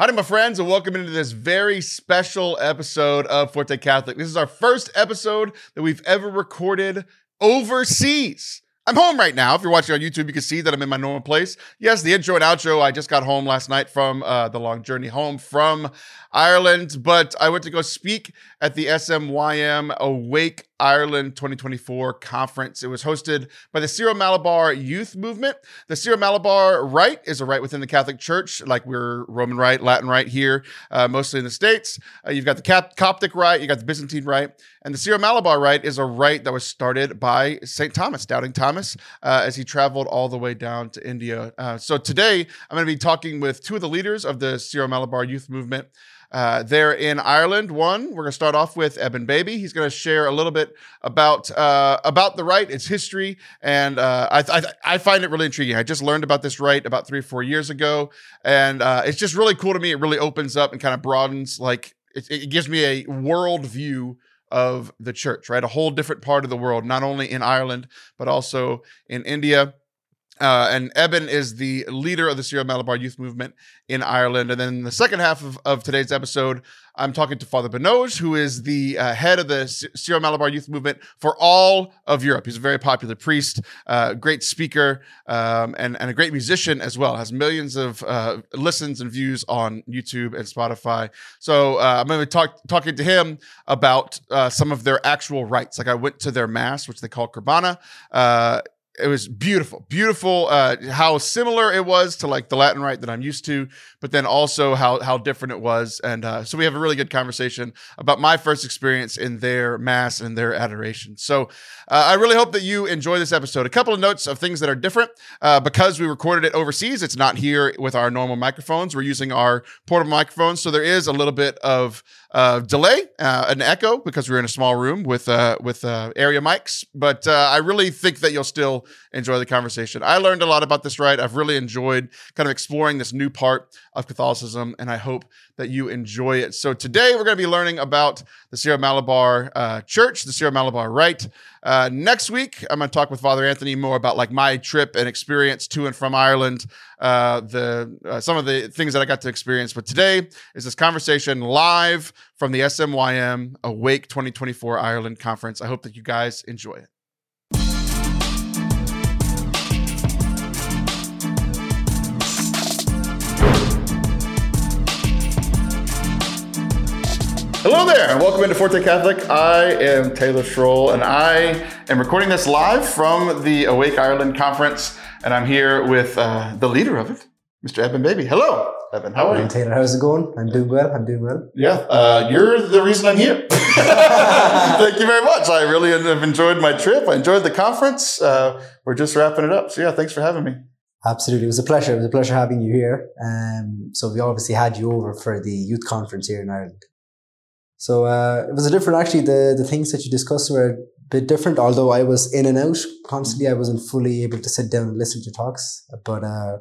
Howdy, my friends, and welcome into this very special episode of Forte Catholic. This is our first episode that we've ever recorded overseas. I'm home right now. If you're watching on YouTube, you can see that I'm in my normal place. Yes, the intro and outro. I just got home last night from uh, the long journey home from Ireland, but I went to go speak at the SMYM Awake Ireland 2024 conference. It was hosted by the Syro Malabar Youth Movement. The Syro Malabar Rite is a rite within the Catholic Church, like we're Roman Rite, Latin Rite here, uh, mostly in the States. Uh, you've got the Cap- Coptic Rite, you got the Byzantine Rite, and the Syro Malabar Rite is a rite that was started by St. Thomas, Doubting Thomas, uh, as he traveled all the way down to India. Uh, so today, I'm going to be talking with two of the leaders of the Syro Malabar Youth Movement. Uh, there in Ireland. One, we're going to start off with Ebin Baby. He's going to share a little bit about uh, about the rite, its history, and uh, I, I, I find it really intriguing. I just learned about this right about three or four years ago, and uh, it's just really cool to me. It really opens up and kind of broadens, like it, it gives me a world view of the church, right? A whole different part of the world, not only in Ireland but also in India. Uh, and Ebin is the leader of the Syro Malabar Youth Movement in Ireland. And then in the second half of, of today's episode, I'm talking to Father Binoj, who is the uh, head of the Syro Malabar Youth Movement for all of Europe. He's a very popular priest, uh, great speaker, um, and, and a great musician as well. Has millions of uh, listens and views on YouTube and Spotify. So uh, I'm going to be talk, talking to him about uh, some of their actual rites. Like I went to their mass, which they call Qurbana it was beautiful beautiful uh, how similar it was to like the latin rite that i'm used to but then also how how different it was. And uh, so we have a really good conversation about my first experience in their mass and their adoration. So uh, i really hope that you enjoy this episode. A couple of notes of things that are different uh, because we recorded it overseas it's not here with our normal microphones. We're using our portable microphones so there is a little bit of uh, delay, uh, an echo because we're in a small room with uh, with uh, area mics. But uh, I really think that you'll still enjoy the conversation. I learned a lot about this rite. I've really enjoyed kind of exploring this new part of Catholicism, and I hope that you enjoy it. So today we're going to be learning about the Syro Malabar uh, Church, the Syro Malabar Rite. Uh, next week, I'm going to talk with Father Anthony more about like my trip and experience to and from Ireland, uh, the uh, some of the things that I got to experience. But today is this conversation live from the SMYM Awake 2024 Ireland Conference. I hope that you guys enjoy it. Hello there, and welcome into Forte Catholic. I am Taylor Schroll, and I am recording this live from the Awake Ireland conference, and I'm here with uh, the leader of it, Mr. Ebin Baby. Hello, Ebin. How are you? Taylor, how's it going? I'm doing well. I'm doing well. Yeah, uh, you're the reason I'm here. Thank you very much. I really have enjoyed my trip. I enjoyed the conference. Uh, we're just wrapping it up. So, yeah, thanks for having me. Absolutely. It was a pleasure. It was a pleasure having you here. Um, so, we obviously had you over for the youth conference here in Ireland. So uh, it was a different. Actually, the the things that you discussed were a bit different. Although I was in and out constantly, I wasn't fully able to sit down and listen to talks. But uh,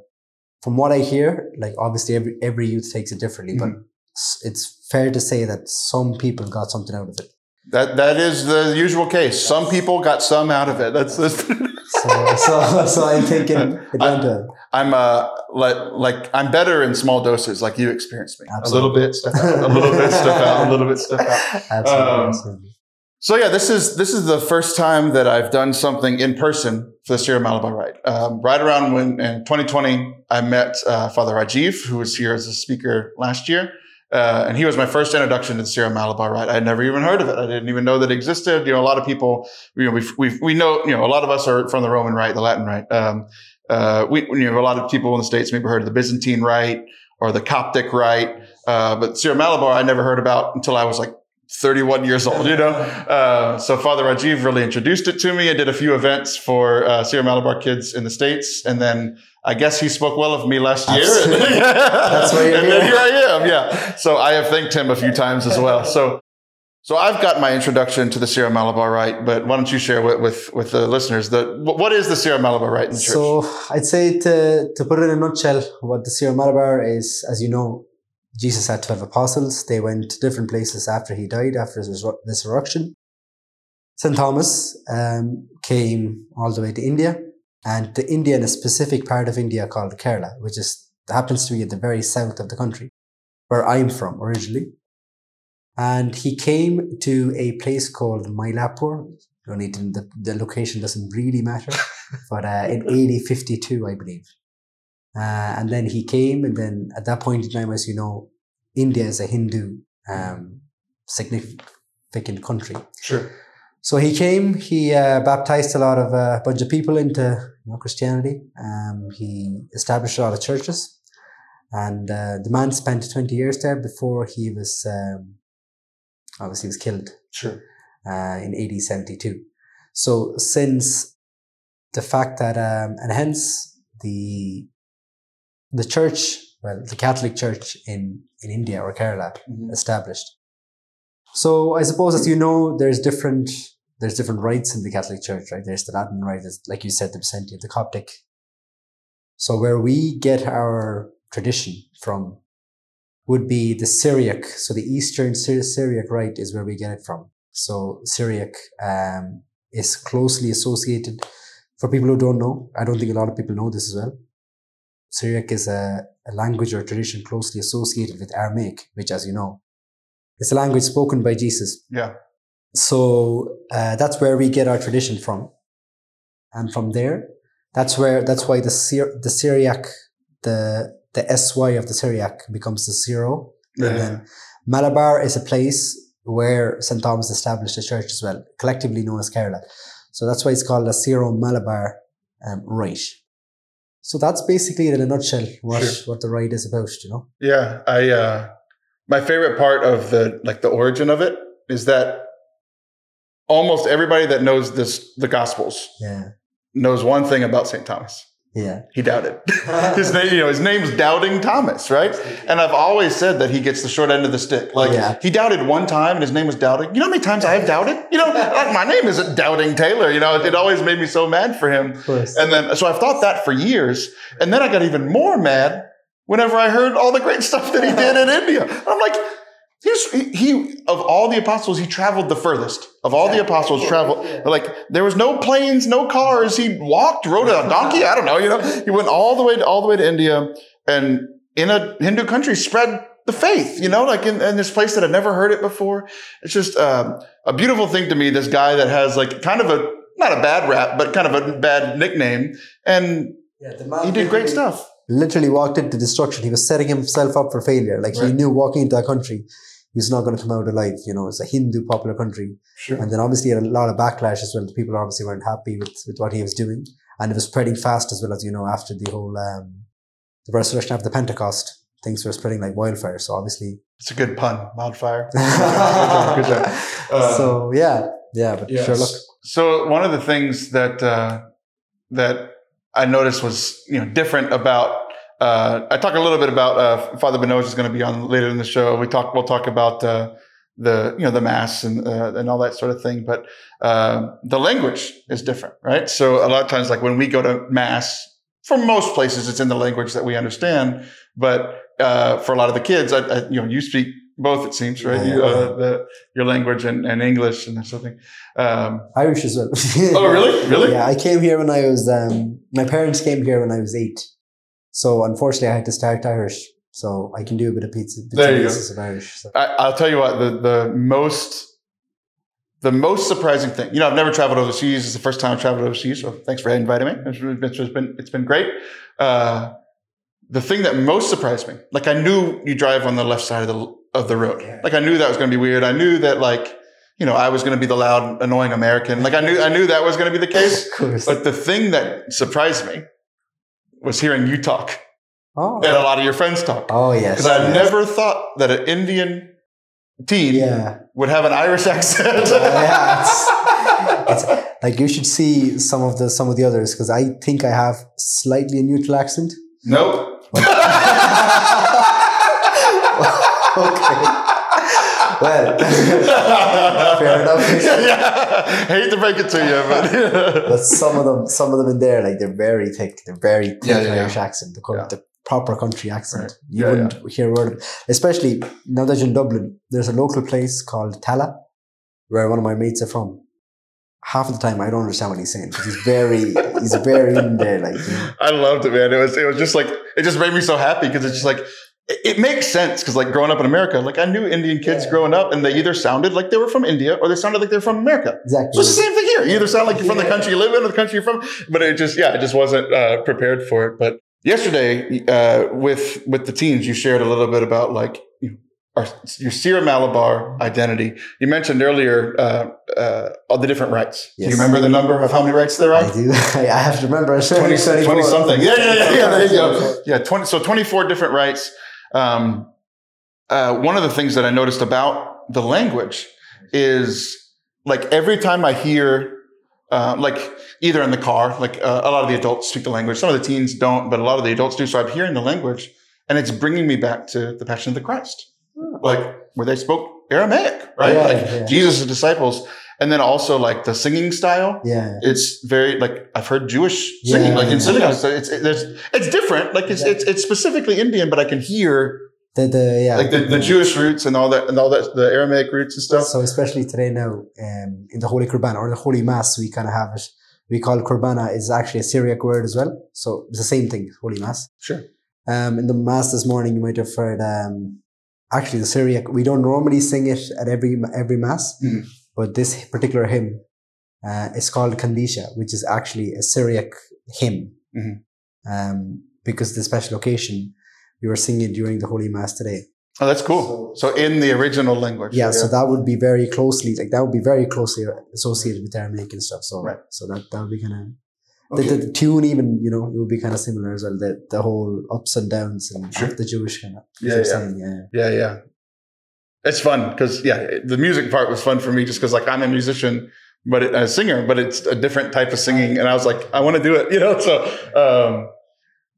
from what I hear, like obviously every every youth takes it differently, mm-hmm. but it's fair to say that some people got something out of it. That that is the usual case. Some people got some out of it. That's, that's so, so, so I'm thinking it went I, I'm uh like like I'm better in small doses, like you experienced me. Absolutely. A little bit stuff out, a little bit stuff out, a little bit stuff out. Absolutely, um, absolutely. So yeah, this is this is the first time that I've done something in person for the Syro Malabar Rite. Um, right around when in 2020, I met uh, Father Rajiv, who was here as a speaker last year. Uh, and he was my first introduction to the Syro Malabar Rite. I had never even heard of it. I didn't even know that it existed. You know, a lot of people, you know, we we we know, you know, a lot of us are from the Roman Rite, the Latin Rite. Um, uh, we, you know, a lot of people in the States maybe heard of the Byzantine Rite or the Coptic Rite. Uh, but Syro Malabar, I never heard about until I was like 31 years old, you know? Uh, so Father Rajiv really introduced it to me. I did a few events for uh, Syro Malabar kids in the States. And then I guess he spoke well of me last year. That's why and then here I am. Yeah. So I have thanked him a few times as well. So, so I've got my introduction to the Syro Malabar Rite, but why don't you share with, with, with the listeners the, what is the Syro Malabar Rite in the church? So I'd say to, to put it in a nutshell, what the Syro Malabar is, as you know, Jesus had 12 apostles. They went to different places after he died, after his resurrection. St. Thomas um, came all the way to India and to India in a specific part of India called Kerala, which is happens to be at the very south of the country. where I'm from originally. And he came to a place called Mylapore. Don't need to, the, the location doesn't really matter, but uh, in AD 52, I believe. Uh, and then he came, and then at that point in time, as you know, India is a Hindu um, significant country. Sure. So he came, he uh, baptized a lot of a uh, bunch of people into you know, Christianity. Um, he established a lot of churches. And uh, the man spent 20 years there before he was um, obviously was killed. Sure. Uh, in AD 72. So since the fact that, um, and hence the, the church, well, the Catholic Church in, in India or Kerala mm-hmm. established. So I suppose, as you know, there's different, there's different rites in the Catholic Church, right? There's the Latin rite, like you said, the Byzantine, the Coptic. So where we get our tradition from would be the Syriac. So the Eastern Syriac rite is where we get it from. So Syriac um, is closely associated. For people who don't know, I don't think a lot of people know this as well. Syriac is a, a language or tradition closely associated with Aramaic, which, as you know, is a language spoken by Jesus. Yeah. So uh, that's where we get our tradition from, and from there, that's where that's why the Syr- the Syriac the the sy of the Syriac becomes the Syro, yeah. and then Malabar is a place where St. Thomas established a church as well, collectively known as Kerala. So that's why it's called a Syro Malabar um, rite. So that's basically in a nutshell what, sure. what the ride is about, you know? Yeah. I, uh, my favorite part of the, like the origin of it is that almost everybody that knows this, the gospels yeah. knows one thing about St. Thomas. Yeah. He doubted. his name, you know, his name's Doubting Thomas, right? And I've always said that he gets the short end of the stick. Like yeah. he doubted one time and his name was Doubting. You know how many times I've doubted? You know, like my name isn't Doubting Taylor. You know, it, it always made me so mad for him. And then, so I've thought that for years. And then I got even more mad whenever I heard all the great stuff that he did in India. I'm like, He's, he, of all the apostles, he traveled the furthest. Of all the apostles, traveled like there was no planes, no cars. He walked, rode a donkey. I don't know. You know, he went all the way to all the way to India, and in a Hindu country, spread the faith. You know, like in, in this place that I've never heard it before. It's just um, a beautiful thing to me. This guy that has like kind of a not a bad rap, but kind of a bad nickname, and yeah, he did great stuff literally walked into destruction. He was setting himself up for failure. Like right. he knew walking into that country, he's not going to come out alive. You know, it's a Hindu popular country. Sure. And then obviously had a lot of backlash as well. The people obviously weren't happy with, with what he was doing. And it was spreading fast as well as, you know, after the whole, um, the resurrection after the Pentecost, things were spreading like wildfire. So obviously. It's a good pun, wildfire. good job. Good job. Uh, so yeah, yeah, but yes. sure, look. So one of the things that, uh, that I noticed was, you know, different about uh, I talk a little bit about uh, Father Binoj is going to be on later in the show. We talk. We'll talk about uh, the you know the mass and uh, and all that sort of thing. But uh, the language is different, right? So a lot of times, like when we go to mass, for most places, it's in the language that we understand. But uh, for a lot of the kids, I, I, you know, you speak both. It seems right. Yeah, you, the, your language and, and English and something. Um, Irish as well. oh, really? Really? Yeah, I came here when I was. Um, my parents came here when I was eight. So unfortunately, I had to start Irish. So I can do a bit of pizza. There you go. Of Irish. So. I, will tell you what the the most the most surprising thing. You know, I've never traveled overseas. It's the first time I've traveled overseas. So thanks for inviting me. It's, it's been it's been great. Uh, the thing that most surprised me, like I knew you drive on the left side of the of the road. Like I knew that was going to be weird. I knew that like you know I was going to be the loud, annoying American. Like I knew I knew that was going to be the case. of course. But the thing that surprised me was hearing you talk. Oh. And a lot of your friends talk. Oh, yes. Because I never thought that an Indian teen yeah. would have an Irish accent. yeah, it's, it's, like you should see some of the some of the others because I think I have slightly a neutral accent. Nope. okay. Well, fair enough. yeah, hate to break it to you, but but some of them, some of them in there, like they're very thick. They're very thick yeah, yeah, Irish yeah. accent. The, the proper country accent. Right. You wouldn't hear a word of it. Especially now that you're in Dublin, there's a local place called Tallaght, where one of my mates are from half of the time I don't understand what he's saying because he's very he's very in there like you know. I loved it man it was it was just like it just made me so happy because it's just like it, makes sense because like growing up in America, like I knew Indian kids Yeah. growing up, and they either sounded like they were from India or they sounded like they're from America. Exactly. So it's the same thing here. You either sound like you're from the country you live in or the country you're from, but it just yeah, it just wasn't uh, prepared for it. But yesterday uh, with with the teams, you shared a little bit about like you know, our, your Syro Malabar identity. You mentioned earlier uh, uh, all the different rites. Do you remember the number of how many rites there are? I do. I have to remember. 20, 20 something. Yeah, yeah, yeah, yeah. There you go. Yeah, 20, so 24 different rites. Um, uh, one of the things that I noticed about the language is like every time I hear, uh, like either in the car, like uh, a lot of the adults speak the language. Some of the teens don't, but a lot of the adults do. So I'm hearing the language and it's bringing me back to the Passion of the Christ, like where they spoke Aramaic, right? Yeah, like yeah. Jesus' disciples. And then also like the singing style Yeah. it's very like I've heard Jewish singing Yeah. like in synagogues. So it's it's different. Like it's, it's it's specifically Indian, but I can hear The, the, yeah. like the, the Jewish roots and all that and all that the Aramaic roots and stuff. So especially today now, um, in the Holy Qurbana or the Holy Mass, we kind of have it. We call Qurbana is actually a Syriac word as well. So it's the same thing, Holy Mass. Sure. Um, in the Mass this morning, you might have heard, um, actually the Syriac, we don't normally sing it at every, every Mass, Mhm. But this particular hymn, uh, is called Kandisha, which is actually a Syriac hymn. Mhm. Um, because the special occasion, we were singing during the Holy Mass today. Oh, that's cool. So in the original language. Yeah, so that would be very closely like that would be very closely associated with Aramaic and stuff. So Right. so that that would be kind of Okay. the, the tune even you know it would be kind of similar as well. The the whole ups and downs and Sure. the Jewish kind of Yeah, yeah. yeah. Yeah, yeah. It's fun because yeah, the music part was fun for me just because like I'm a musician, but it, a singer, but it's a different type of singing, and I was like, I want to do it, you know. So, um,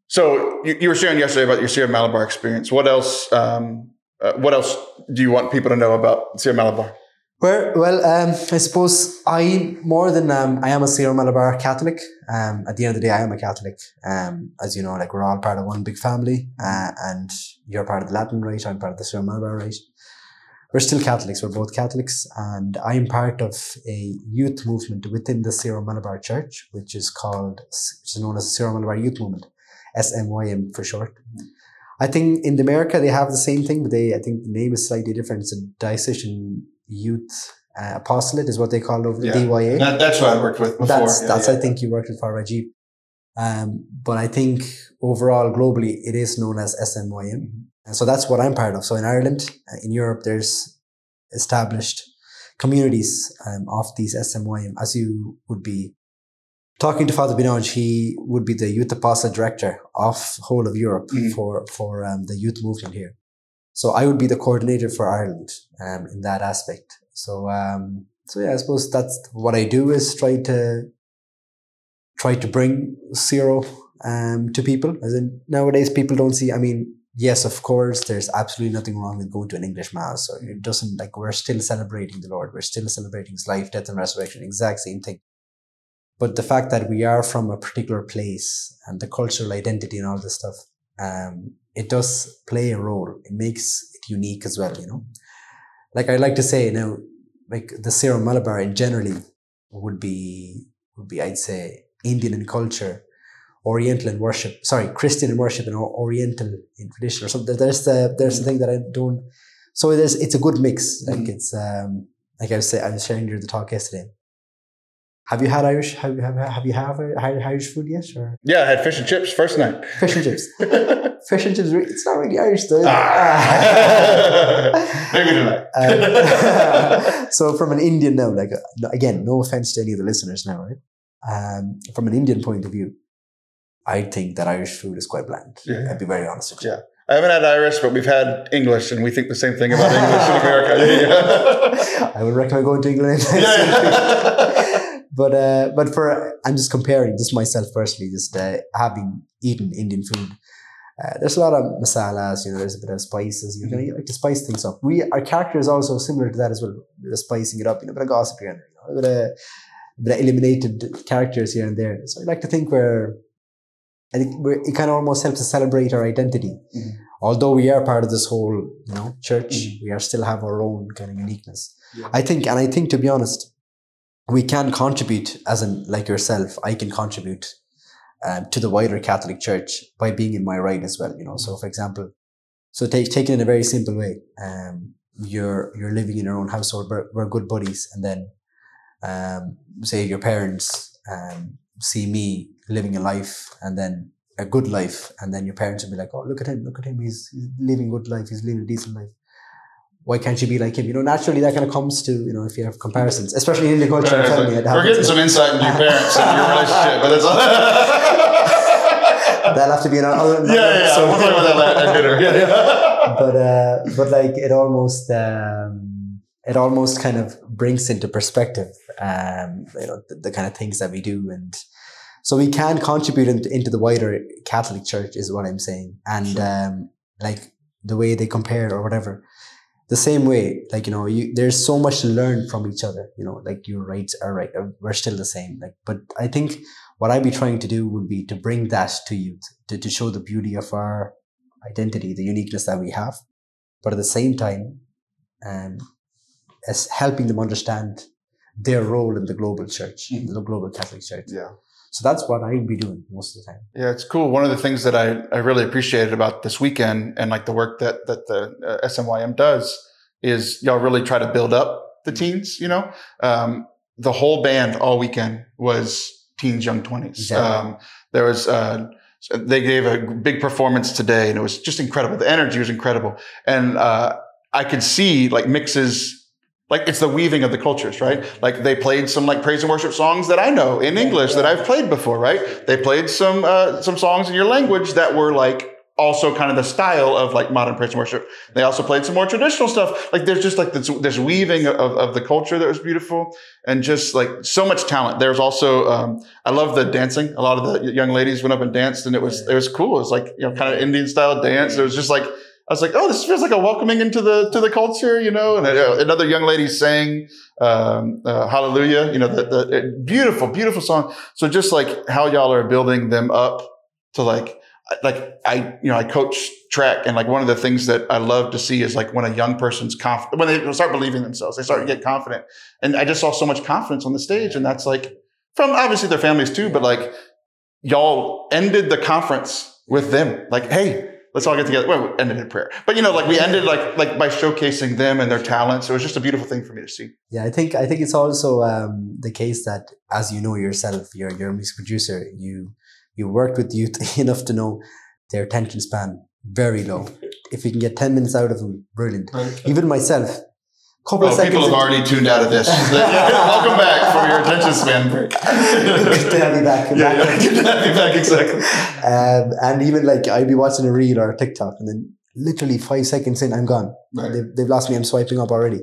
so you, you were sharing yesterday about your Syro Malabar experience. What else? Um, uh, what else do you want people to know about Syro Malabar? Well, well, um, I suppose I more than um, I am a Syro Malabar Catholic. Um, at the end of the day, I am a Catholic. Um, as you know, like we're all part of one big family, uh, and you're part of the Latin Rite. I'm part of the Syro Malabar Rite. We're still Catholics. We're both Catholics, and I'm part of a youth movement within the Syro Malabar Church, which is called, which is known as the Syro Malabar Youth Movement, SMYM for short. I think in America they have the same thing, but they I think the name is slightly different. It's a diocesan youth uh, apostolate is what they call it over the Yeah. DYA. that's what I worked with before. that's Yeah, that's yeah. I think you worked with Father Rajiv. Um, but I think overall globally it is known as SMYM. And so that's what I'm part of. So in Ireland, uh, in Europe, there's established communities um, of these SMYM, as you would be talking to Father Binoj, he would be the youth apostle director of whole of Europe Mhm. for for um, the youth movement here. So I would be the coordinator for Ireland um, in that aspect. So um, so yeah, I suppose that's what I do is try to try to bring Syro um, to people. As in nowadays, people don't see. I mean, yes, of course, there's absolutely nothing wrong with going to an English mass. So it doesn't like we're still celebrating the Lord. We're still celebrating His life, death, and resurrection. Exact same thing. But the fact that we are from a particular place and the cultural identity and all this stuff, um, it does play a role. It makes it unique as well. You know, like I like to say now, like the Syro Malabar in generally would be would be I'd say Indian in culture, Oriental in worship. Sorry, Christian in worship and Oriental in tradition or something. There's the there's the thing that I don't. So there's it's a good mix. Like Mhm. it's um like I was saying, I was sharing during the talk yesterday. Have you had Irish? Have you have, have you had Irish food yet or yeah, I had fish and chips first night. fish and chips? Fish and chips. It's not really Irish though. Ah. Maybe tonight. Um, so from an Indian now, like uh, again, no offense to any of the listeners now, right? Um, from an Indian point of view, I think that Irish food is quite bland. Yeah. I'd be very honest with you. Yeah. I haven't had Irish, but we've had English, and we think the same thing about English in America. Yeah, I would recommend going to England. yeah. but uh, but for I'm just comparing just myself personally, just uh, having eaten Indian food. Uh, there's a lot of masalas, you know. There's a bit of spices. You know, you like to spice things up. We our character is also similar to that as well. We're spicing it up, you know, a bit of gossip here and there, you know, a bit of, a bit of eliminated characters here and there. So I like to think we're. I think it kind of almost helps us celebrate our identity. Mhm. Although we are part of this whole, you know, church, Mhm. we are still have our own kind of uniqueness. Yeah. I think, and I think to be honest, we can contribute as in like yourself i can contribute um, to the wider catholic church by being in my rite as well you know so for example So take take it in a very simple way. Um, you're you're living in your own household. We're, we're good buddies, and then um, say your parents um, see me living a life, and then a good life, and then your parents will be like, "Oh, look at him! Look at him! He's, he's living a good life. He's living a decent life." Why can't you be like him? You know, naturally that kind of comes to you know if you have comparisons, especially in the culture. Right, I'm right, telling you, right. it We're getting some insight into your parents and your relationship, but it's That'll have to be another. yeah, yeah, yeah. We'll talk about that later. Yeah, yeah. but uh, but like it almost um, it almost kind of brings into perspective um, you know the, the kind of things that we do and so we can contribute into, into the wider Catholic Church is what I'm saying and Sure. um, like the way they compare or whatever the same way like you know you there's so much to learn from each other you know like your rights are right we're still the same like but I think what I'd be trying to do would be to bring that to youth to, to show the beauty of our identity, the uniqueness that we have, but at the same time, um, as helping them understand their role in the global church, Mhm. the global Catholic Church. Yeah. So that's what I'd be doing most of the time. Yeah, it's cool. One of the things that I, I really appreciated about this weekend and like the work that that the uh, SMYM does is y'all really try to build up the teens. You know, um, the whole band all weekend was teens, young twenties. Exactly. Um, there was uh, they gave a big performance today, and it was just incredible. The energy was incredible, and uh, I could see like mixes. Like it's the weaving of the cultures, right? Like they played some like praise and worship songs that I know in English that I've played before, right? They played some uh, some songs in your language that were like also kind of the style of like modern praise and worship. They also played some more traditional stuff. Like there's just like this, this weaving of, of the culture that was beautiful and just like so much talent. There's also um, I love the dancing. A lot of the young ladies went up and danced, and it was it was cool. It was like you know kind of Indian style dance. It was just like I was like, oh, this feels like a welcoming into the to the culture, you know. And uh, another young lady sang um, uh, Hallelujah, you know, the, the beautiful, beautiful song. So just like how y'all are building them up to like like I you know I coach track and like one of the things that I love to see is like when a young person's confident when they start believing themselves, they start to get confident. And I just saw so much confidence on the stage, and that's like from obviously their families too, but like y'all ended the conference with them, like, hey, let's all get together. Well, we ended in prayer, but you know, like we ended like like by showcasing them and their talents. It was just a beautiful thing for me to see. Yeah, I think I think it's also um, the case that, as you know yourself, you're you're a music producer. You you worked with youth enough to know their attention span very low. If you can get ten minutes out of them, brilliant. Even myself, couple seconds. people have already tuned out of this. Welcome back for your attention span break. Good to have you back. Yeah, yeah. Good to have you back. Exactly. Um, and even like I'd be watching a reel or a TikTok, and then literally five seconds in, I'm gone. Right. They've, they've lost me. I'm swiping up already.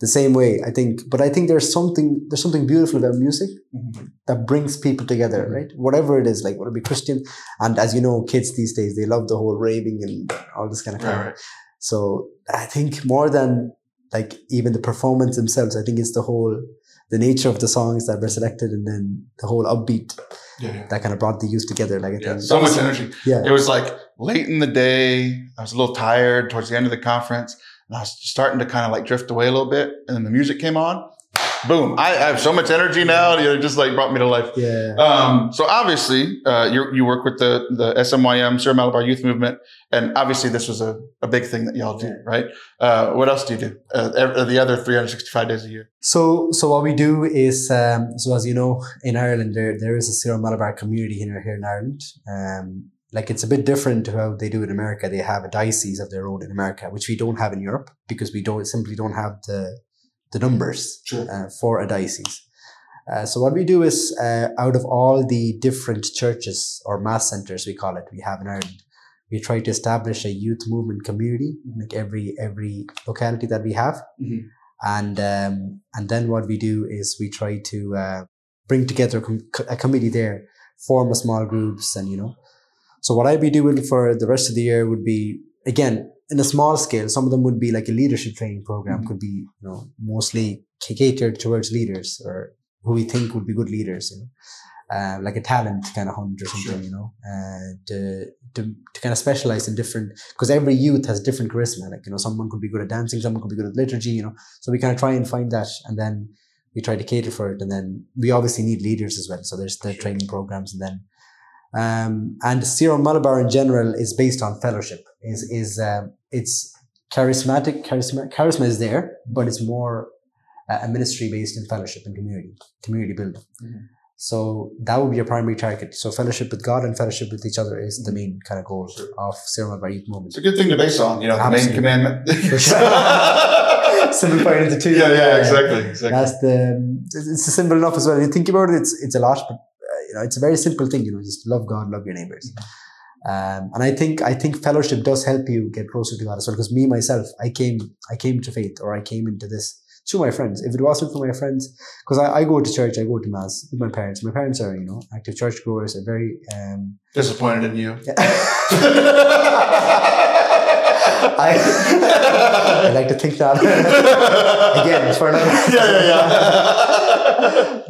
The same way, I think. But I think there's something there's something beautiful about music Mm-hmm. that brings people together, Mhm. right? Whatever it is, like whether it be Christian, and as you know, kids these days they love the whole raving and all this kind of Right, thing. right. So I think more than like even the performance themselves, I think it's the whole the nature of the songs that were selected, and then the whole upbeat Yeah, yeah. that kind of brought the youth together. Like I Yeah, think so much energy. Yeah, It was like late in the day. I was a little tired towards the end of the conference, and I was starting to kind of like drift away a little bit. And then the music came on. Boom! I, I have so much energy now. You know, it just like brought me to life. yeah. Um, so obviously, uh, you you work with the the SMYM Syro Malabar Youth Movement, and obviously this was a, a big thing that y'all do, right? Uh, what else do you do? Uh, the other 365 days a year. So, so what we do is, um, so as you know, in Ireland there there is a Syro Malabar community here here in Ireland. Um, like it's a bit different to how they do in America. They have a diocese of their own in America, which we don't have in Europe because we don't simply don't have the the numbers Sure. uh, for a diocese. Uh, so what we do is, uh, out of all the different churches or mass centers we call it, we have in Ireland, we try to establish a youth movement community, like every every locality that we have, Mhm. and um, and then what we do is we try to uh, bring together a com- a committee there, form a small groups, and you know. So what I'd be doing for the rest of the year would be again in a small scale. Some of them would be like a leadership training program. Mhm. Could be you know mostly catered towards leaders or who we think would be good leaders. You know, uh, like a talent kind of hunt or something. Sure. You know, uh, to, to to kind of specialize in different because every youth has different charisma. Like you know, someone could be good at dancing, someone could be good at liturgy. You know, so we kind of try and find that, and then we try to cater for it, and then we obviously need leaders as well. So there's the training programs, and then Um, and Syro Malabar in general is based on fellowship. Is is um, it's charismatic. Charisma, charisma is there, but it's more uh, a ministry based in fellowship and community, community building. Mhm. So that would be your primary target. So fellowship with God and fellowship with each other is the main kind of goal of Syro Malabar Youth Movement. It's a good thing to base on, you know, the main commandment. For sure. Simplify it into two. Yeah, yeah, exactly, exactly. That's the. It's it's simple enough as well. You think about it, it's it's a lot, but you know, it's a very simple thing. You know, just love God, love your neighbors. Um, and I think I think fellowship does help you get closer to God as well. Because me myself, I came I came to faith or I came into this through my friends. If it wasn't for my friends, because I, I go to church, I go to mass with my parents. My parents are you know active church goers. They're very um, Disappointed in you. I, I like to think that again it's for another. Yeah, yeah, yeah.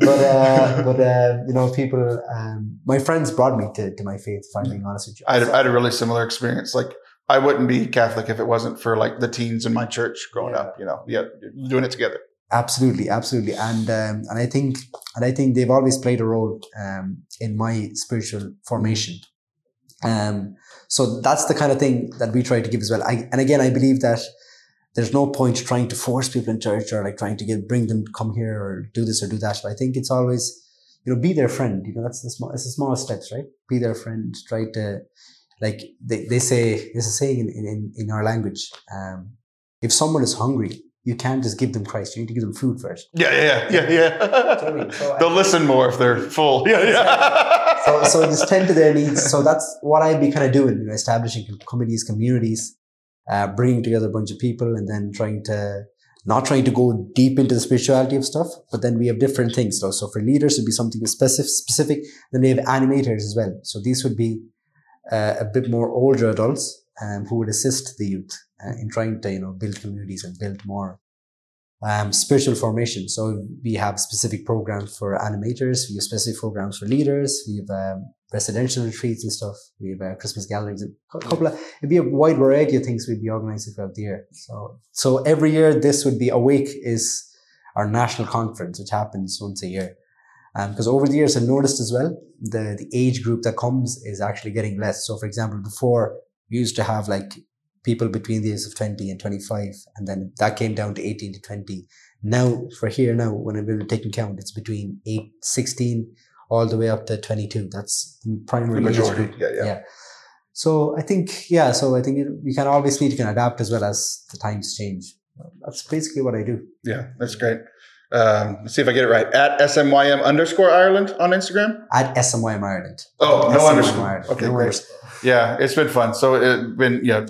But uh, but uh, you know, people. Um, my friends brought me to, to my faith. If I'm being honest with you, I had, I had a really similar experience. Like, I wouldn't be Catholic if it wasn't for like the teens in my church growing Yeah. up. You know, yeah, doing it together. absolutely, absolutely, and um, and I think and I think they've always played a role um, in my spiritual formation. Um, so that's the kind of thing that we try to give as well. I, and again, I believe that there's no point trying to force people in church or like trying to get bring them come here or do this or do that. But I think it's always you know be their friend. You know that's the small it's the small steps, right? Be their friend. Try to like they, they say there's a saying in, in, in our language. Um, if someone is hungry, you can't just give them Christ. You need to give them food first. Yeah, yeah, yeah, yeah. I mean? So They'll listen more if they're full. Yeah, yeah. so, so just tend to their needs. So that's what I'd be kind of doing, you know, establishing committees, communities, uh, bringing together a bunch of people, and then trying to not trying to go deep into the spirituality of stuff, but then we have different things. So, so for leaders, it'd be something specific. Specific. Then we have animators as well. So these would be uh, a bit more older adults um, who would assist the youth uh, in trying to you know build communities and build more um, spiritual formation. So we have specific programs for animators, we have specific programs for leaders, we have um, residential retreats and stuff, we have uh, Christmas gatherings, a cou- couple of, it'd be a wide variety of things we'd be organizing throughout the year. So, so every year this would be Awake is our national conference, which happens once a year. Because over the years, I've noticed as well, the, the age group that comes is actually getting less. So, for example, before we used to have like people between the ages of 20 and 25 and then that came down to 18 to 20 now for here now when we're taking count it's between 8 16 all the way up to 22 that's the The primary age majority. Yeah, yeah. yeah so i think yeah so i think it, we can always need to of adapt as well as the times change that's basically what i do Yeah, that's great. Um, let's see if I get it right. At SMYM underscore Ireland on Instagram. at smym ireland Oh, no SMYM underscore. Ireland. Okay, No great. Yeah, it's been fun. So it's been yeah,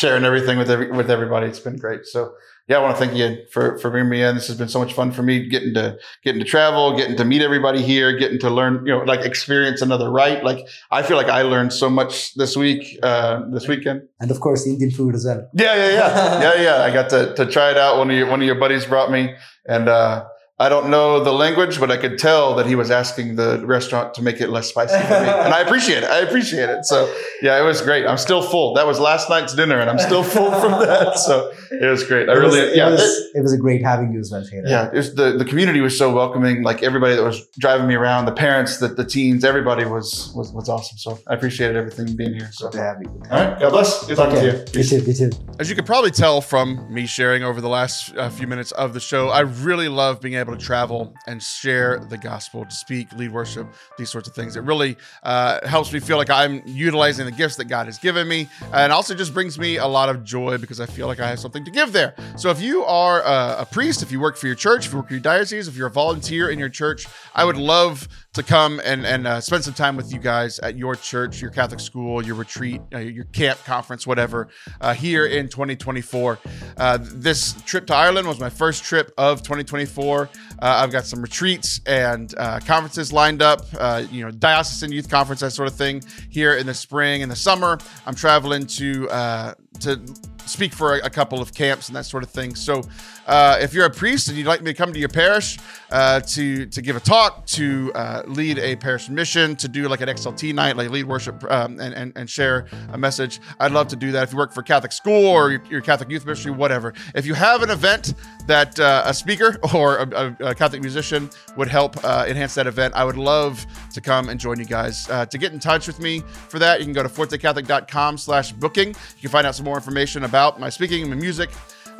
sharing everything with every with everybody. It's been great. So yeah, I want to thank you for for bringing me in. This has been so much fun for me getting to getting to travel, getting to meet everybody here, getting to learn, you know, like experience another rite. Like I feel like I learned so much this week, uh, this weekend. and of course indian food as well Yeah, yeah, yeah, yeah, yeah. I got to to try it out. One of your one of your buddies brought me, and uh, I don't know the language, but I could tell that he was asking the restaurant to make it less spicy for me, and I appreciate it. I appreciate it. So yeah, it was great. I'm still full. That was last night's dinner, and I'm still full from that. So it was great. I it was, really, it, yeah. was, it- it was a great having you as well Taylor. yeah, it was the, the community was so welcoming. Like everybody that was driving me around, the parents, the, the teens, everybody was, was was awesome. So I appreciated everything being here. So Good to have you. all right, God bless. Good talking Okay. to you. You too, you too. As you can probably tell from me sharing over the last uh, few minutes of the show, I really love being able to travel and share the gospel, to speak, lead worship, these sorts of things. It really uh, helps me feel like I'm utilizing the gifts that God has given me, and also just brings me a lot of joy because I feel like I have something to give there. So if you are a, a priest, if you work for your church, if you work for your diocese, if you're a volunteer in your church, I would love to come and and uh, spend some time with you guys at your church, your Catholic school, your retreat, uh, your camp, conference, whatever, uh, here in 2024. Uh, this trip to Ireland was my first trip of 2024. Uh, I've got some retreats and uh, conferences lined up, uh, you know, diocesan youth conference, that sort of thing, here in the spring and the summer. I'm traveling to uh, to speak for a, a, couple of camps and that sort of thing. So, uh, if you're a priest and you'd like me to come to your parish uh, to to give a talk, to uh, lead a parish mission, to do like an XLT night, like lead worship um, and, and, and share a message, I'd love to do that. If you work for Catholic school or your, your Catholic youth ministry, whatever. If you have an event that uh, a speaker or a, a, Catholic musician would help uh, enhance that event, I would love to come and join you guys. Uh, to get in touch with me for that, you can go to fortecatholic.com slash booking. You can find out some more information about my speaking and my music.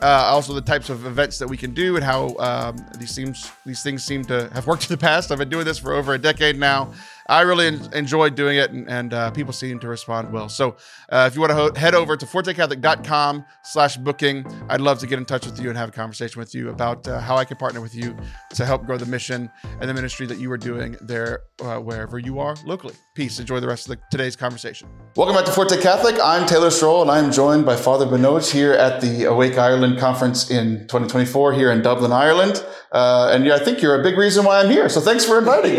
Uh, also, the types of events that we can do and how um, these seems these things seem to have worked in the past. I've been doing this for over a decade now, I really en- enjoyed doing it, and, and uh, people seem to respond well. So uh, if you want to ho- head over to fortecatholic.com slash booking, I'd love to get in touch with you and have a conversation with you about uh, how I can partner with you to help grow the mission and the ministry that you are doing there uh, wherever you are locally. Peace. Enjoy the rest of the, today's conversation. Welcome back to Forte Catholic. I'm Taylor Schroll, and I'm joined by Father Binoj here at the Awake Ireland conference in 2024 here in Dublin, Ireland. Uh, and yeah, I think you're a big reason why I'm here. So thanks for inviting me.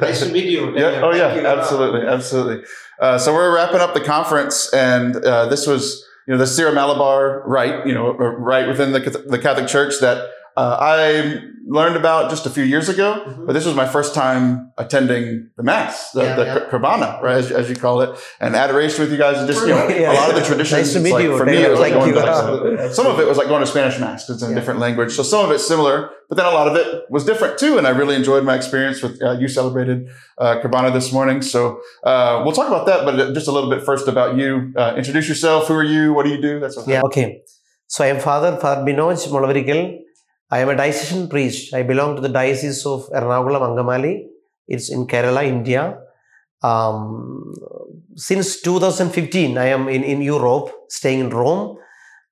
nice to meet you. Yeah. Oh, yeah. Absolutely. Absolutely. Uh, so we're wrapping up the conference, and uh, this was, you know, the Syro Malabar rite, you know, right within the, the Catholic Church that uh, I learned about just a few years ago, mm-hmm. but this was my first time attending the mass, the, yeah, the yeah. Qurbana, right, as, as, you call it, and adoration with you guys. And just you know, yeah, a lot of the traditions. Nice to meet like, you. For me, it was like going to, some of it was like going to Spanish mass. It's in a different language, so some of it's similar, but then a lot of it was different too. And I really enjoyed my experience with uh, you celebrated uh, Qurbana this morning. So uh, we'll talk about that, but just a little bit first about you. Uh, introduce yourself. Who are you? What do you do? That's okay. Yeah. Okay. So I am Father Father Binoj Mulavarickal. I am a diocesan priest. I belong to the Diocese of Ernakulam Angamali. It's in Kerala, India. Um, since 2015, I am in, in Europe, staying in Rome.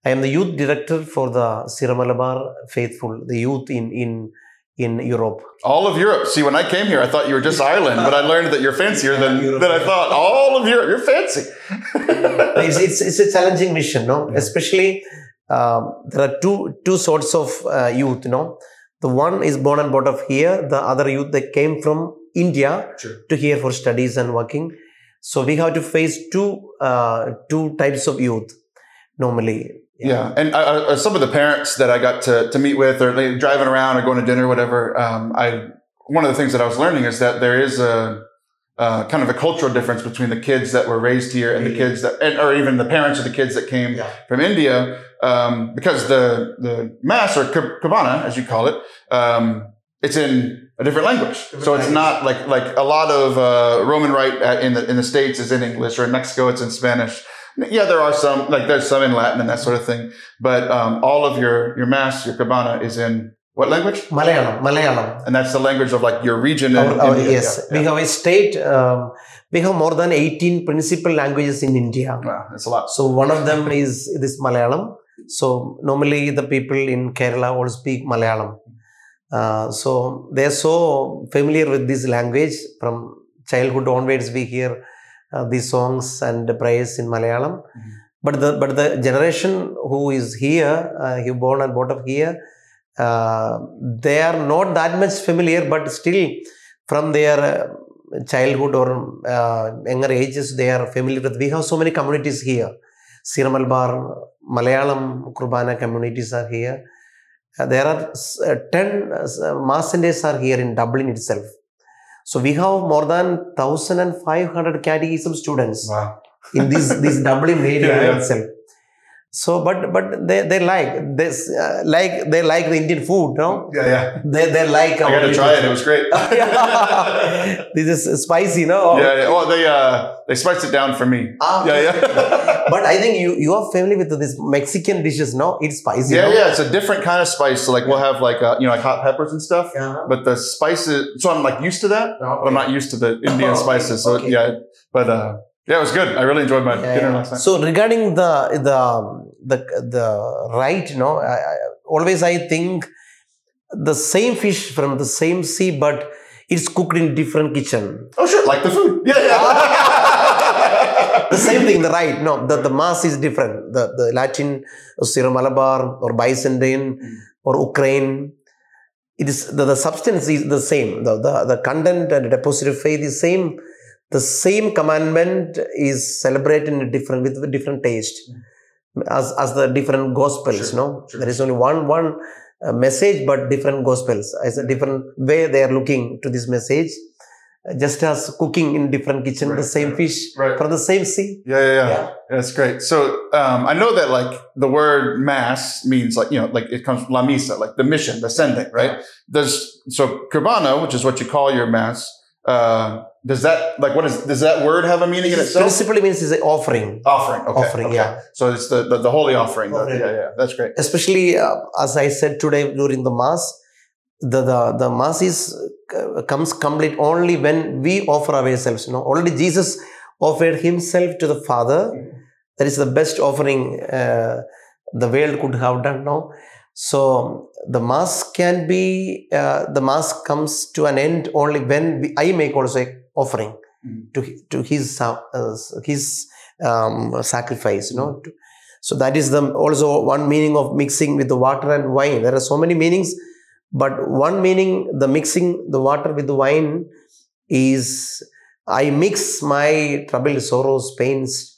I am the youth director for the Syro Malabar Faithful, the youth in, in, in Europe. All of Europe. See, when I came here, I thought you were just Ireland, but I learned that you're fancier than, than I thought. All of Europe, you're fancy. it's, it's, it's a challenging mission, no? Especially um, there are two two sorts of uh, youth you know the one is born and brought up here the other youth that came from india sure. to here for studies and working so we have to face two uh, two types of youth normally yeah, yeah. and uh, uh some of the parents that i got to, to meet with or like, driving around or going to dinner or whatever um, i one of the things that i was learning is that there is a uh, kind of a cultural difference between the kids that were raised here and the kids that, and, or even the parents of the kids that came yeah. from India, um, because the the mass or Qurbana, as you call it, um, it's in a different language. Different so it's language. not like like a lot of uh, Roman rite in the in the states is in English, or in Mexico it's in Spanish. Yeah, there are some like there's some in Latin and that sort of thing, but um, all of your your mass, your Qurbana, is in what language? Malayalam. Malayalam. And that's the language of like your region. Our, our, yes. Yeah, we have a state, um, we have more than 18 principal languages in India. Wow, that's a lot. So one of them is this Malayalam. So normally the people in Kerala all speak Malayalam. Uh, so they're so familiar with this language from childhood onwards. We hear uh, these songs and prayers in Malayalam. Mm-hmm. But the but the generation who is here, uh, who born and brought up here, uh, they are not that much familiar, but still from their uh, childhood or uh, younger ages, they are familiar with. We have so many communities here. Syro Malabar, Malayalam Qurbana communities are here. Uh, there are uh, 10 uh, mass centers are here in Dublin itself. So we have more than 1,500 catechism students wow. in this, this Dublin area yeah. itself. So, but but they, they like this uh, like they like the Indian food, no? Yeah, yeah. They they like. I got to try it. It was great. this is spicy, no? Yeah, yeah. Well, they uh they spiced it down for me. Ah, yeah, yeah. but I think you you are familiar with this Mexican dishes, no? It's spicy. Yeah, no? yeah. It's a different kind of spice. So like we'll have like uh, you know like hot peppers and stuff. Yeah. But the spices, so I'm like used to that. Oh, okay. But I'm not used to the Indian oh, spices. So okay. yeah, but uh yeah, it was good. I really enjoyed my yeah, dinner yeah. last night. So regarding the the the the rite, you know, I, I, always I think the same fish from the same sea, but it's cooked in different kitchen. Oh sure, like the food. Yeah, yeah. the same thing. The rite, no, the, the mass is different. The the Latin, Syro Malabar, or Byzantine, mm. or Ukraine. It is the, the substance is the same. The, the the content and the deposit of faith is same the same commandment is celebrated in a different with a different taste. As as the different gospels. Sure, No, sure. there is only one one uh, message, but different gospels. As a different way they are looking to this message. Uh, Just as cooking in different kitchen, the same right, fish right. from the same sea. Yeah, yeah, yeah. Yeah. That's great. So um, I know that like the word mass means like, you know, like it comes from la misa, like the mission, the sending, right? there's so Qurbana, which is what you call your mass, uh, does that like what is does that word have a meaning in itself? Principally means is an offering. Offering. Okay. Offering, okay. yeah. So it's the the, the holy offering. the- yeah, yeah. That's great. especially uh, as I said today during the mass, the the, the mass is uh, comes complete only when we offer ourselves. You know, already Jesus offered himself to the Father. That is the best offering uh, the world could have done now. So the mass can be uh, the mass comes to an end only when we, I make also offering Mhm. to to his uh, his um, sacrifice. You know, to- so that is the also one meaning of mixing with the water and wine. There are so many meanings, but one meaning the mixing the water with the wine is I mix my troubles, sorrows, pains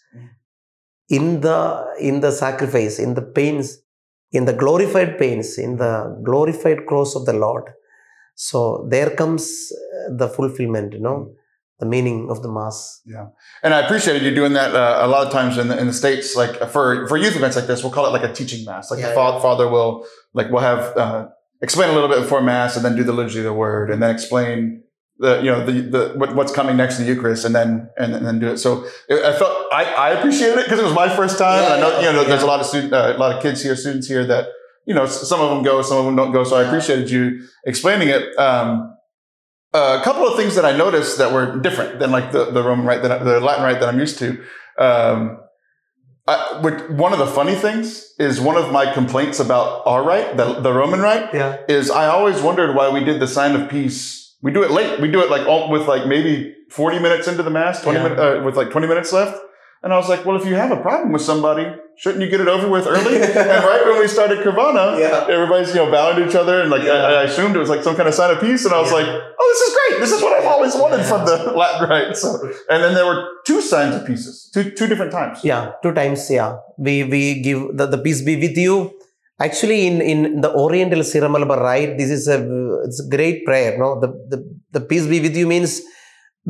in the in the sacrifice, in the pains, in the glorified pains, in the glorified cross of the Lord. So there comes uh, the fulfillment, you know, the meaning of the mass. Yeah, and I appreciated you doing that uh, a lot of times in the, in the states. Like for for youth events like this, we'll call it like a teaching mass. Like the Yeah, father, father will like we'll have uh, explain a little bit before mass, and then do the liturgy of the word, and then explain the you know the the what, what's coming next in the Eucharist, and then and, and then do it. So it, I felt I, I appreciated it because it was my first time. and I know Yeah, you know there's a lot of student uh, a lot of kids here, students here that you know some of them go, some of them don't go. So I appreciated you explaining it. Um, a couple of things that I noticed that were different than like the, the Roman rite, that the Latin rite that I'm used to. Um, I, one of the funny things is one of my complaints about our rite, the, the Roman rite, Yeah. is I always wondered why we did the sign of peace. We do it late. We do it like all, with like maybe 40 minutes into the mass, 20 Yeah. minutes, uh, with like 20 minutes left. And I was like, well, if you have a problem with somebody, shouldn't you get it over with early? and right when we started Qurbana, Yeah. everybody's, you know, bowing to each other. And like, Yeah. I, I assumed it was like some kind of sign of peace. And I was Yeah. like, oh, this is great. This is what I've always wanted from the Latin rite. So, and then there were two signs of pieces, two, two different times. Yeah, two times. Yeah, we we give the, the peace be with you. Actually, in in the Oriental Syro-Malabar rite, this is a it's a great prayer. No, the the the peace be with you means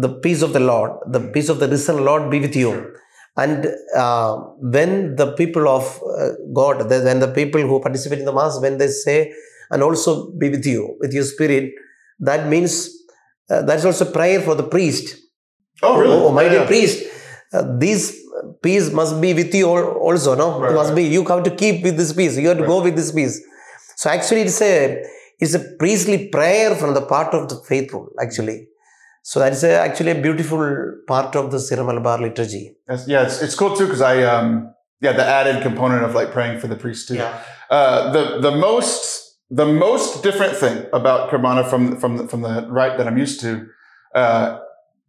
the peace of the Lord, the peace of the risen Lord be with you. And uh, when the people of uh, God, the, when the people who participate in the mass, when they say, and also be with you with your spirit, that means uh, that is also prayer for the priest. Oh, really? Oh, my Yeah, dear priest, uh, this peace must be with you also, no? Right, it must right. be, you have to keep with this peace. You have to go with this peace. So actually it's a, it's a priestly prayer from the part of the faithful, actually. So that is a, actually a beautiful part of the Syro-Malabar liturgy. That's, yeah, it's, it's cool too because I um yeah the added component of like praying for the priest too. Uh, the the most the most different thing about Qurbana from from the, from the rite that I'm used to, uh,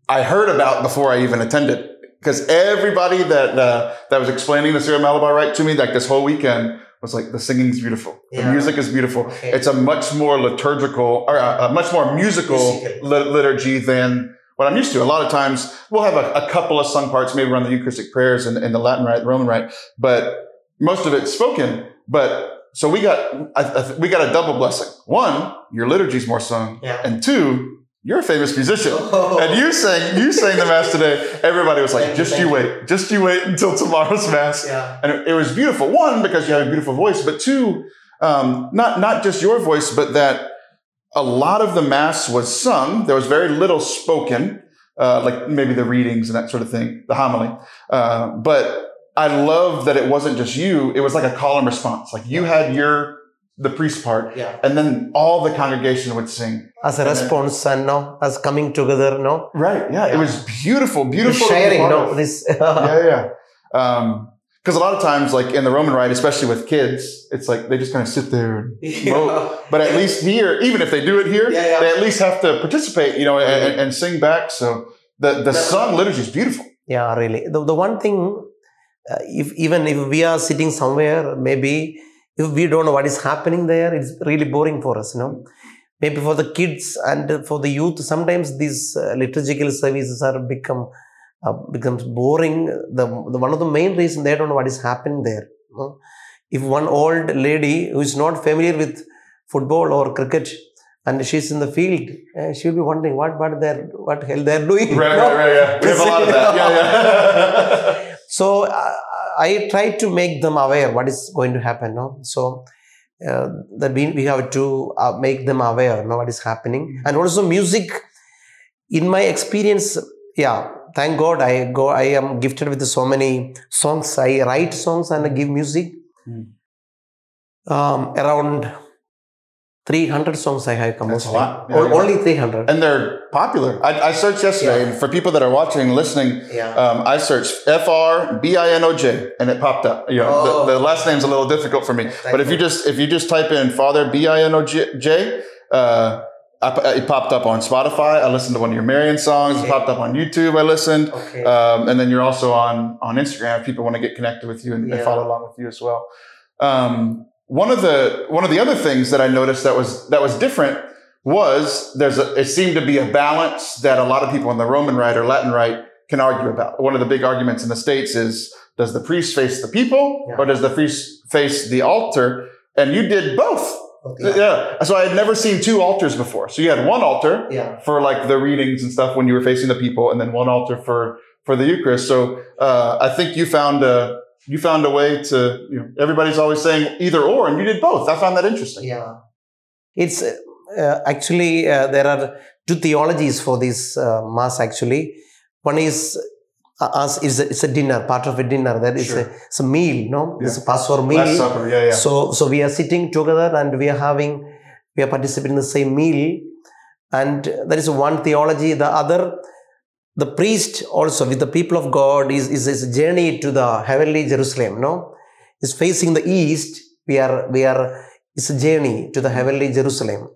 I heard about before I even attended because everybody that uh, that was explaining the Sierra Malabar rite to me like this whole weekend was like the singing's beautiful, the music is beautiful. Okay. It's a much more liturgical or uh, a much more musical Musical. li- liturgy than what I'm used to. A lot of times we'll have a, a couple of sung parts, maybe around the Eucharistic prayers and, and the Latin rite, the Roman rite, but most of it's spoken. But so we got I, I, we got a double blessing. One, your liturgy's more sung, Yeah. and two, you're a famous musician. Oh. And you sang you sang the mass today. Everybody was like, just you wait, just you wait until tomorrow's mass. Yeah. And it, it was beautiful. One, because you have a beautiful voice, but two, um, not not just your voice, but that a lot of the mass was sung. There was very little spoken, uh, like maybe the readings and that sort of thing, the homily. Uh, but I love that it wasn't just you; it was like a call and response. Like you had your the priest part, Yeah. and then all the congregation would sing. As a response and no, as coming together, no? Right? Yeah, it was beautiful, beautiful. to be Sharing, no? This. yeah, yeah. Um, because a lot of times, like in the Roman rite, especially with kids, it's like they just kind of sit there. And vote. But at least here, even if they do it here, Yeah, yeah. they at least have to participate, you know, and, and sing back. So the the sung liturgy is beautiful. Yeah, really. The, the one thing, uh, if even if we are sitting somewhere, maybe if we don't know what is happening there, it's really boring for us, you know. Maybe for the kids and for the youth, sometimes these uh, liturgical services are become uh, becomes boring. The, the one of the main reason they don't know what is happening there. no? If one old lady who is not familiar with football or cricket and she's in the field, uh, she'll be wondering what what they're what hell they're doing. Right, no? right, right. Yeah. We have a lot of that. Yeah, yeah. So uh, I try to make them aware what is going to happen. No, so uh, that we, we have to uh, make them aware. No, what is happening, and also music. In my experience, yeah, thank God I go. I am gifted with so many songs. I write songs and I give music. Mm. Um, around 300 songs I have composed. lot. Yeah, O- yeah. Only 300. and they're popular. I, I searched yesterday, Yeah. and for people that are watching and listening, yeah. um, I searched F R B I N O J, and it popped up. You know, Oh. the, the last name's a little difficult for me, Thank but if you just if you just type in Father B I N O J, uh, I- it popped up on Spotify. I listened to one of your Marian songs. It popped up on YouTube. I listened. okay. Um, and then you're also on on Instagram if people want to get connected with you and, and Yeah. follow along with you as well. Um, one of the one of the other things that I noticed that was that was different was there's a it seemed to be a balance that a lot of people in the Roman Rite or Latin Rite can argue about. One of the big arguments in the states is does the priest face the people Yeah. or does the priest face the altar? And you did both. yeah. Yeah. So I had never seen two altars before. So you had one altar yeah. for like the readings and stuff when you were facing the people, and then one altar for for the Eucharist. So uh, I think you found a you found a way to you know everybody's always saying either or, and you did both. I found that interesting. Yeah, it's uh, uh, actually uh, there are two theologies for this uh, mass. Actually, one is uh, us is a, it's a dinner, part of a dinner. That is Sure. a, it's a meal. No, it's a Yeah. Passover meal. Last Supper, yeah, yeah. So so we are sitting together and we are having we are participating in the same meal, and there is one theology. The other. The priest also with the people of God is, is, is a journey to the heavenly Jerusalem, no? Is facing the east. We are we are it's a journey to the heavenly Jerusalem.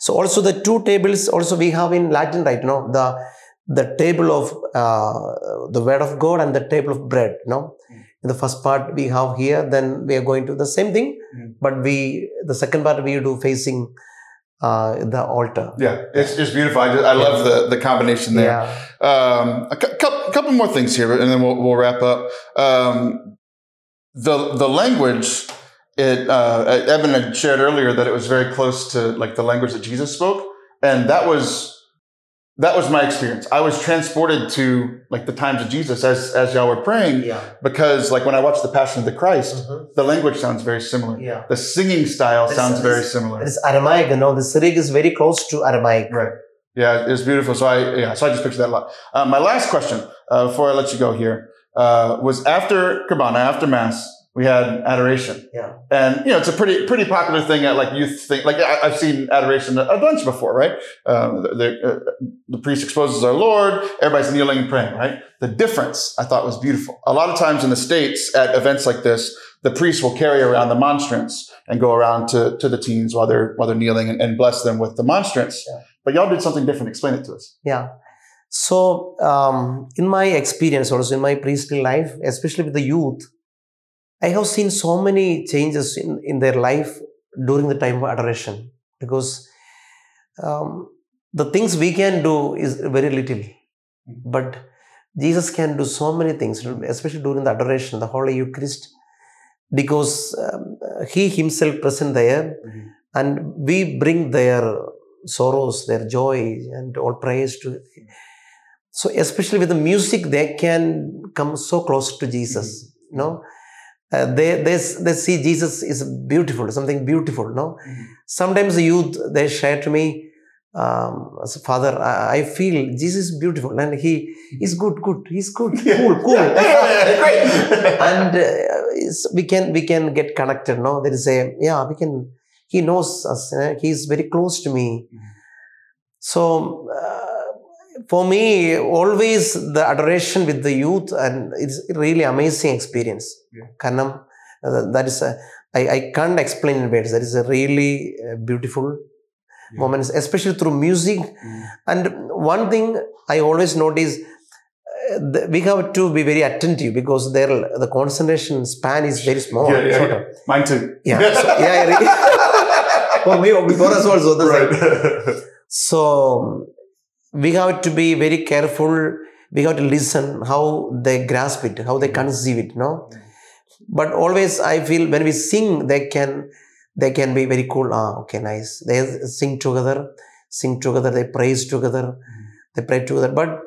So also the two tables also we have in Latin, right? No, the the table of uh, the word of God and the table of bread. No, in the first part we have here. Then we are going to the same thing, Mm. but we the second part we do facing uh, the altar. yeah, it's just beautiful. I, just, I love the the combination there. Yeah. Um, a cou- couple more things here, and then we'll, we'll wrap up. Um, the the language, it uh, Ebin had shared earlier that it was very close to like the language that Jesus spoke, and that was that was my experience. I was transported to like the times of Jesus as as y'all were praying, Yeah. because like when I watched the Passion of the Christ, Mhm. the language sounds very similar. Yeah. The singing style This- sounds very similar. It is Aramaic, you know, the Syriac is very close to Aramaic. Right. Yeah, it's beautiful. So I yeah, so I just pictured that a lot. Uh, my last question uh, before I let you go here uh, was after Qurbana, after Mass, we had adoration. Yeah. And you know, it's a pretty pretty popular thing at like youth thing. Like I, I've seen adoration a, a bunch before, right? Um, the the, uh, the priest exposes our Lord. Everybody's kneeling and praying, right? The difference I thought was beautiful. A lot of times in the states at events like this, the priest will carry around the monstrance and go around to, to the teens while they're while they're kneeling and, and bless them with the monstrance. Yeah. But y'all did something different. Explain it to us. Yeah. So, um, in my experience, also in my priestly life, especially with the youth, I have seen so many changes in, in their life during the time of adoration because um, the things we can do is very little, but Jesus can do so many things, especially during the adoration, the Holy Eucharist, because um, He Himself present there, and we bring their sorrows, their joy, and all praise to. So, especially with the music, they can come so close to Jesus. You know, uh, they, they they see Jesus is beautiful, something beautiful. No, sometimes the youth they share to me, um, Father, I, I feel Jesus is beautiful, and He is good, good. He's good, cool, cool. and uh, we can we can get connected. No, there is a yeah, we can. He knows us. eh, He is very close to me. So uh, for me, always the adoration with the youth, and it's really amazing experience. Yeah. Kanam, uh, that is a, I, I can't explain in words. That is a really uh, beautiful Yeah. moments, especially through music. And one thing I always notice. uh, the- We have to be very attentive because there the concentration span is very small. Yeah, yeah, shorter. Mine too. Yeah. So, yeah, yeah, really. for me, for us also right. So we have to be very careful. We have to listen how they grasp it, how they conceive it. No, but always I feel when we sing, they can they can be very cool. Ah, okay, nice. They sing together, sing together, they praise together, they pray together. But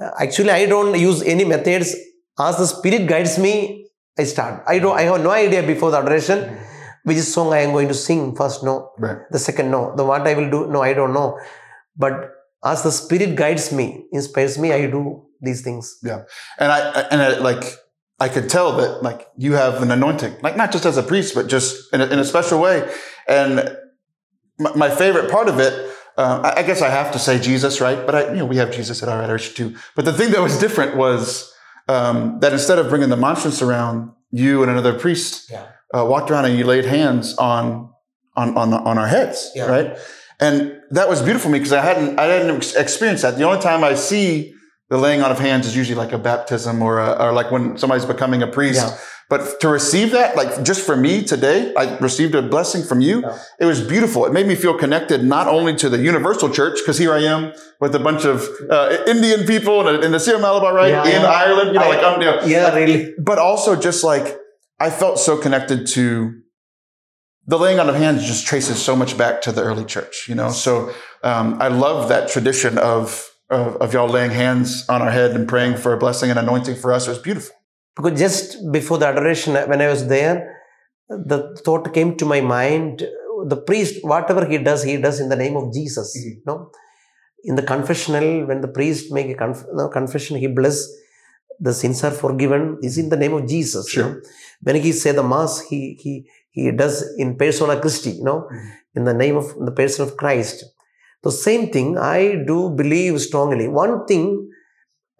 uh, actually, I don't use any methods. As the Spirit guides me, I start. I don't. I have no idea before the adoration which song I am going to sing first. No, Right. the second no. The what I will do? No, I don't know. But as the Spirit guides me, inspires me, I do these things. Yeah and I and I, like I could tell that like you have an anointing, like not just as a priest, but just in a, in a special way. And my, my favorite part of it, uh, I, I guess I have to say Jesus, right? But I, you know, we have Jesus at our adoration too. But the thing that was different was um, that instead of bringing the monstrance around, you and another priest Yeah. uh, walked around and you laid hands on on on, on our heads, Yeah. right? And that was beautiful for me because I hadn't I hadn't experienced that. The only time I see the laying on of hands is usually like a baptism or a, or like when somebody's becoming a priest. Yeah. But to receive that, like just for me today, I received a blessing from you. Yeah. It was beautiful. It made me feel connected not only to the universal church, because here I am with a bunch of uh, Indian people in, in the Syro-Malabar, right? Yeah, in. Ireland, you know, I- like I'm, you know, Yeah, really. but also just like I felt so connected to the laying on of hands just traces so much back to the early church, you know. So um, I love that tradition of, of of y'all laying hands on our head and praying for a blessing and anointing for us. It was beautiful. Because just before the adoration, when I was there, the thought came to my mind the priest, whatever he does, he does in the name of Jesus. Mhm. You know, in the confessional, when the priest make a conf- no, confession, he bless the sins are forgiven is in the name of Jesus. you Sure. know. When he say the mass, he he he does in persona Christi, you know, Mhm. in the name of the person of Christ. The same thing I do believe strongly. One thing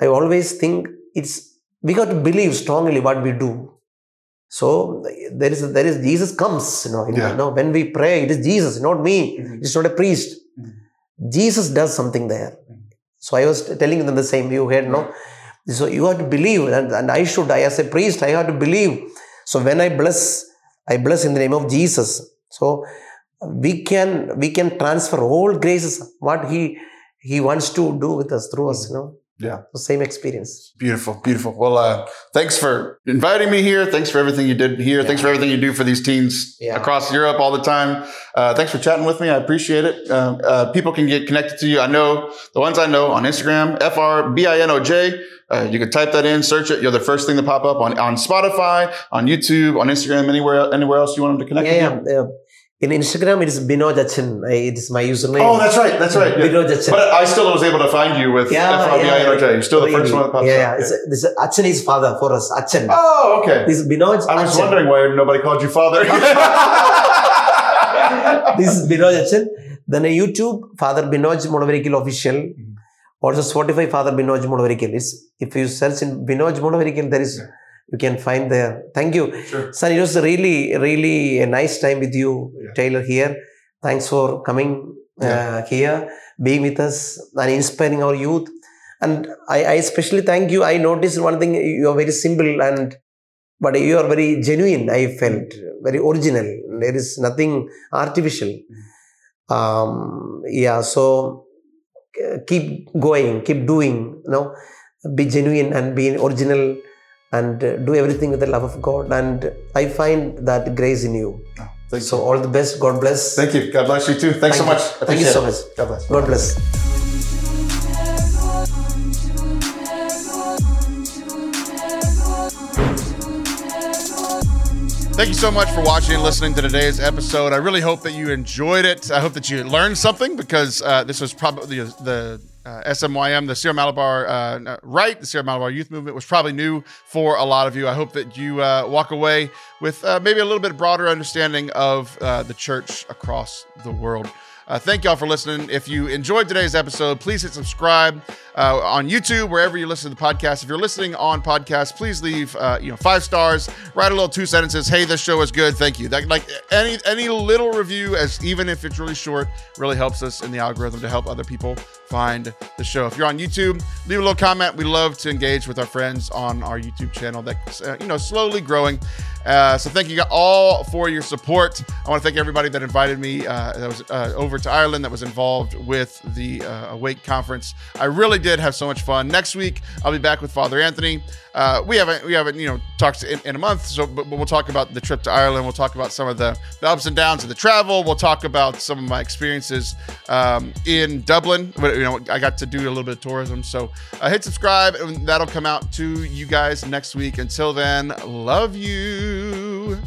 I always think it's we got to believe strongly what we do. So there is there is Jesus comes, you know, Yeah. you know, when we pray, it is Jesus, not me. Mhm. It's not a priest. Mhm. Jesus does something there. Mhm. So I was telling them the same. You heard, no? So you have to believe, and, and I should. I as a priest, I have to believe. So when I bless, I bless in the name of Jesus. So we can we can transfer all graces what he he wants to do with us through us. You know. Yeah. The same experience. Beautiful, beautiful. Well, uh, thanks for inviting me here. Thanks for everything you did here. Thanks for everything you do for these teens Yeah. across Europe all the time. Uh, thanks for chatting with me. I appreciate it. Uh, uh, people can get connected to you. I know the ones I know on Instagram, F R B I N O J. Uh, you can type that in, search it. You're the first thing to pop up on, on Spotify, on YouTube, on Instagram, anywhere anywhere else you want them to connect Yeah, yeah. In Instagram, it is Binoj Achan. It is my username. Oh, that's right. That's right. Yeah. Binoj Achan. But I still was able to find you with Yeah, F R B I N O J. You're still the first one that pops yeah, up. Yeah, this is Achan is father for us. Achan. Oh, okay. This is Binoj I was Achan. wondering why nobody called you father. this is Binoj Achan. Then a YouTube, Father Binoj Mulavarickal official. Mm-hmm. Also Spotify, Father Binoj Mulavarickal. It's, if you search in Binoj Mulavarickal, there is, Yeah. You can find there. Thank you. sure. Son, it was really, really a nice time with you, Yeah. Taylor, here. Thanks for coming uh, here, being with us and inspiring our youth. And I, I especially thank you. I noticed one thing, you are very simple and but you are very genuine, I felt, very original. There is nothing artificial. Um, yeah, so uh, keep going, keep doing, you know, be genuine and be original and uh, do everything with the love of God. And I find that grace in you. Oh, So you. all the best. God bless. Thank you. God bless you too. Thanks so Thank much. you. Thank you so much. God bless. God bless. Thank you so much for watching and listening to today's episode. I really hope that you enjoyed it. I hope that you learned something because uh, this was probably the, the uh, SMYM, the Syro-Malabar uh, rite, the Syro-Malabar Youth Movement was probably new for a lot of you. I hope that you uh, walk away with uh, maybe a little bit broader understanding of uh, the church across the world. Uh, thank y'all for listening. If you enjoyed today's episode, please hit subscribe uh, on YouTube, wherever you listen to the podcast. If you're listening on podcast, please leave uh, you know five stars. Write a little two sentences. Hey, this show is good. Thank you. That, like any any little review, as even if it's really short, really helps us in the algorithm to help other people find the show. If you're on YouTube, leave a little comment. We love to engage with our friends on our YouTube channel that's uh, you know slowly growing. Uh, so thank you all for your support. I want to thank everybody that invited me uh, that was uh, over to Ireland that was involved with the uh, Awake conference. I really did have so much fun. Next week I'll be back with Father Anthony. Uh, we haven't we haven't you know talked in, in a month, so but, but we'll talk about the trip to Ireland. We'll talk about some of the, the ups and downs of the travel. We'll talk about some of my experiences um, in Dublin. You know I got to do a little bit of tourism, so uh, hit subscribe and that'll come out to you guys next week. Until then, love you.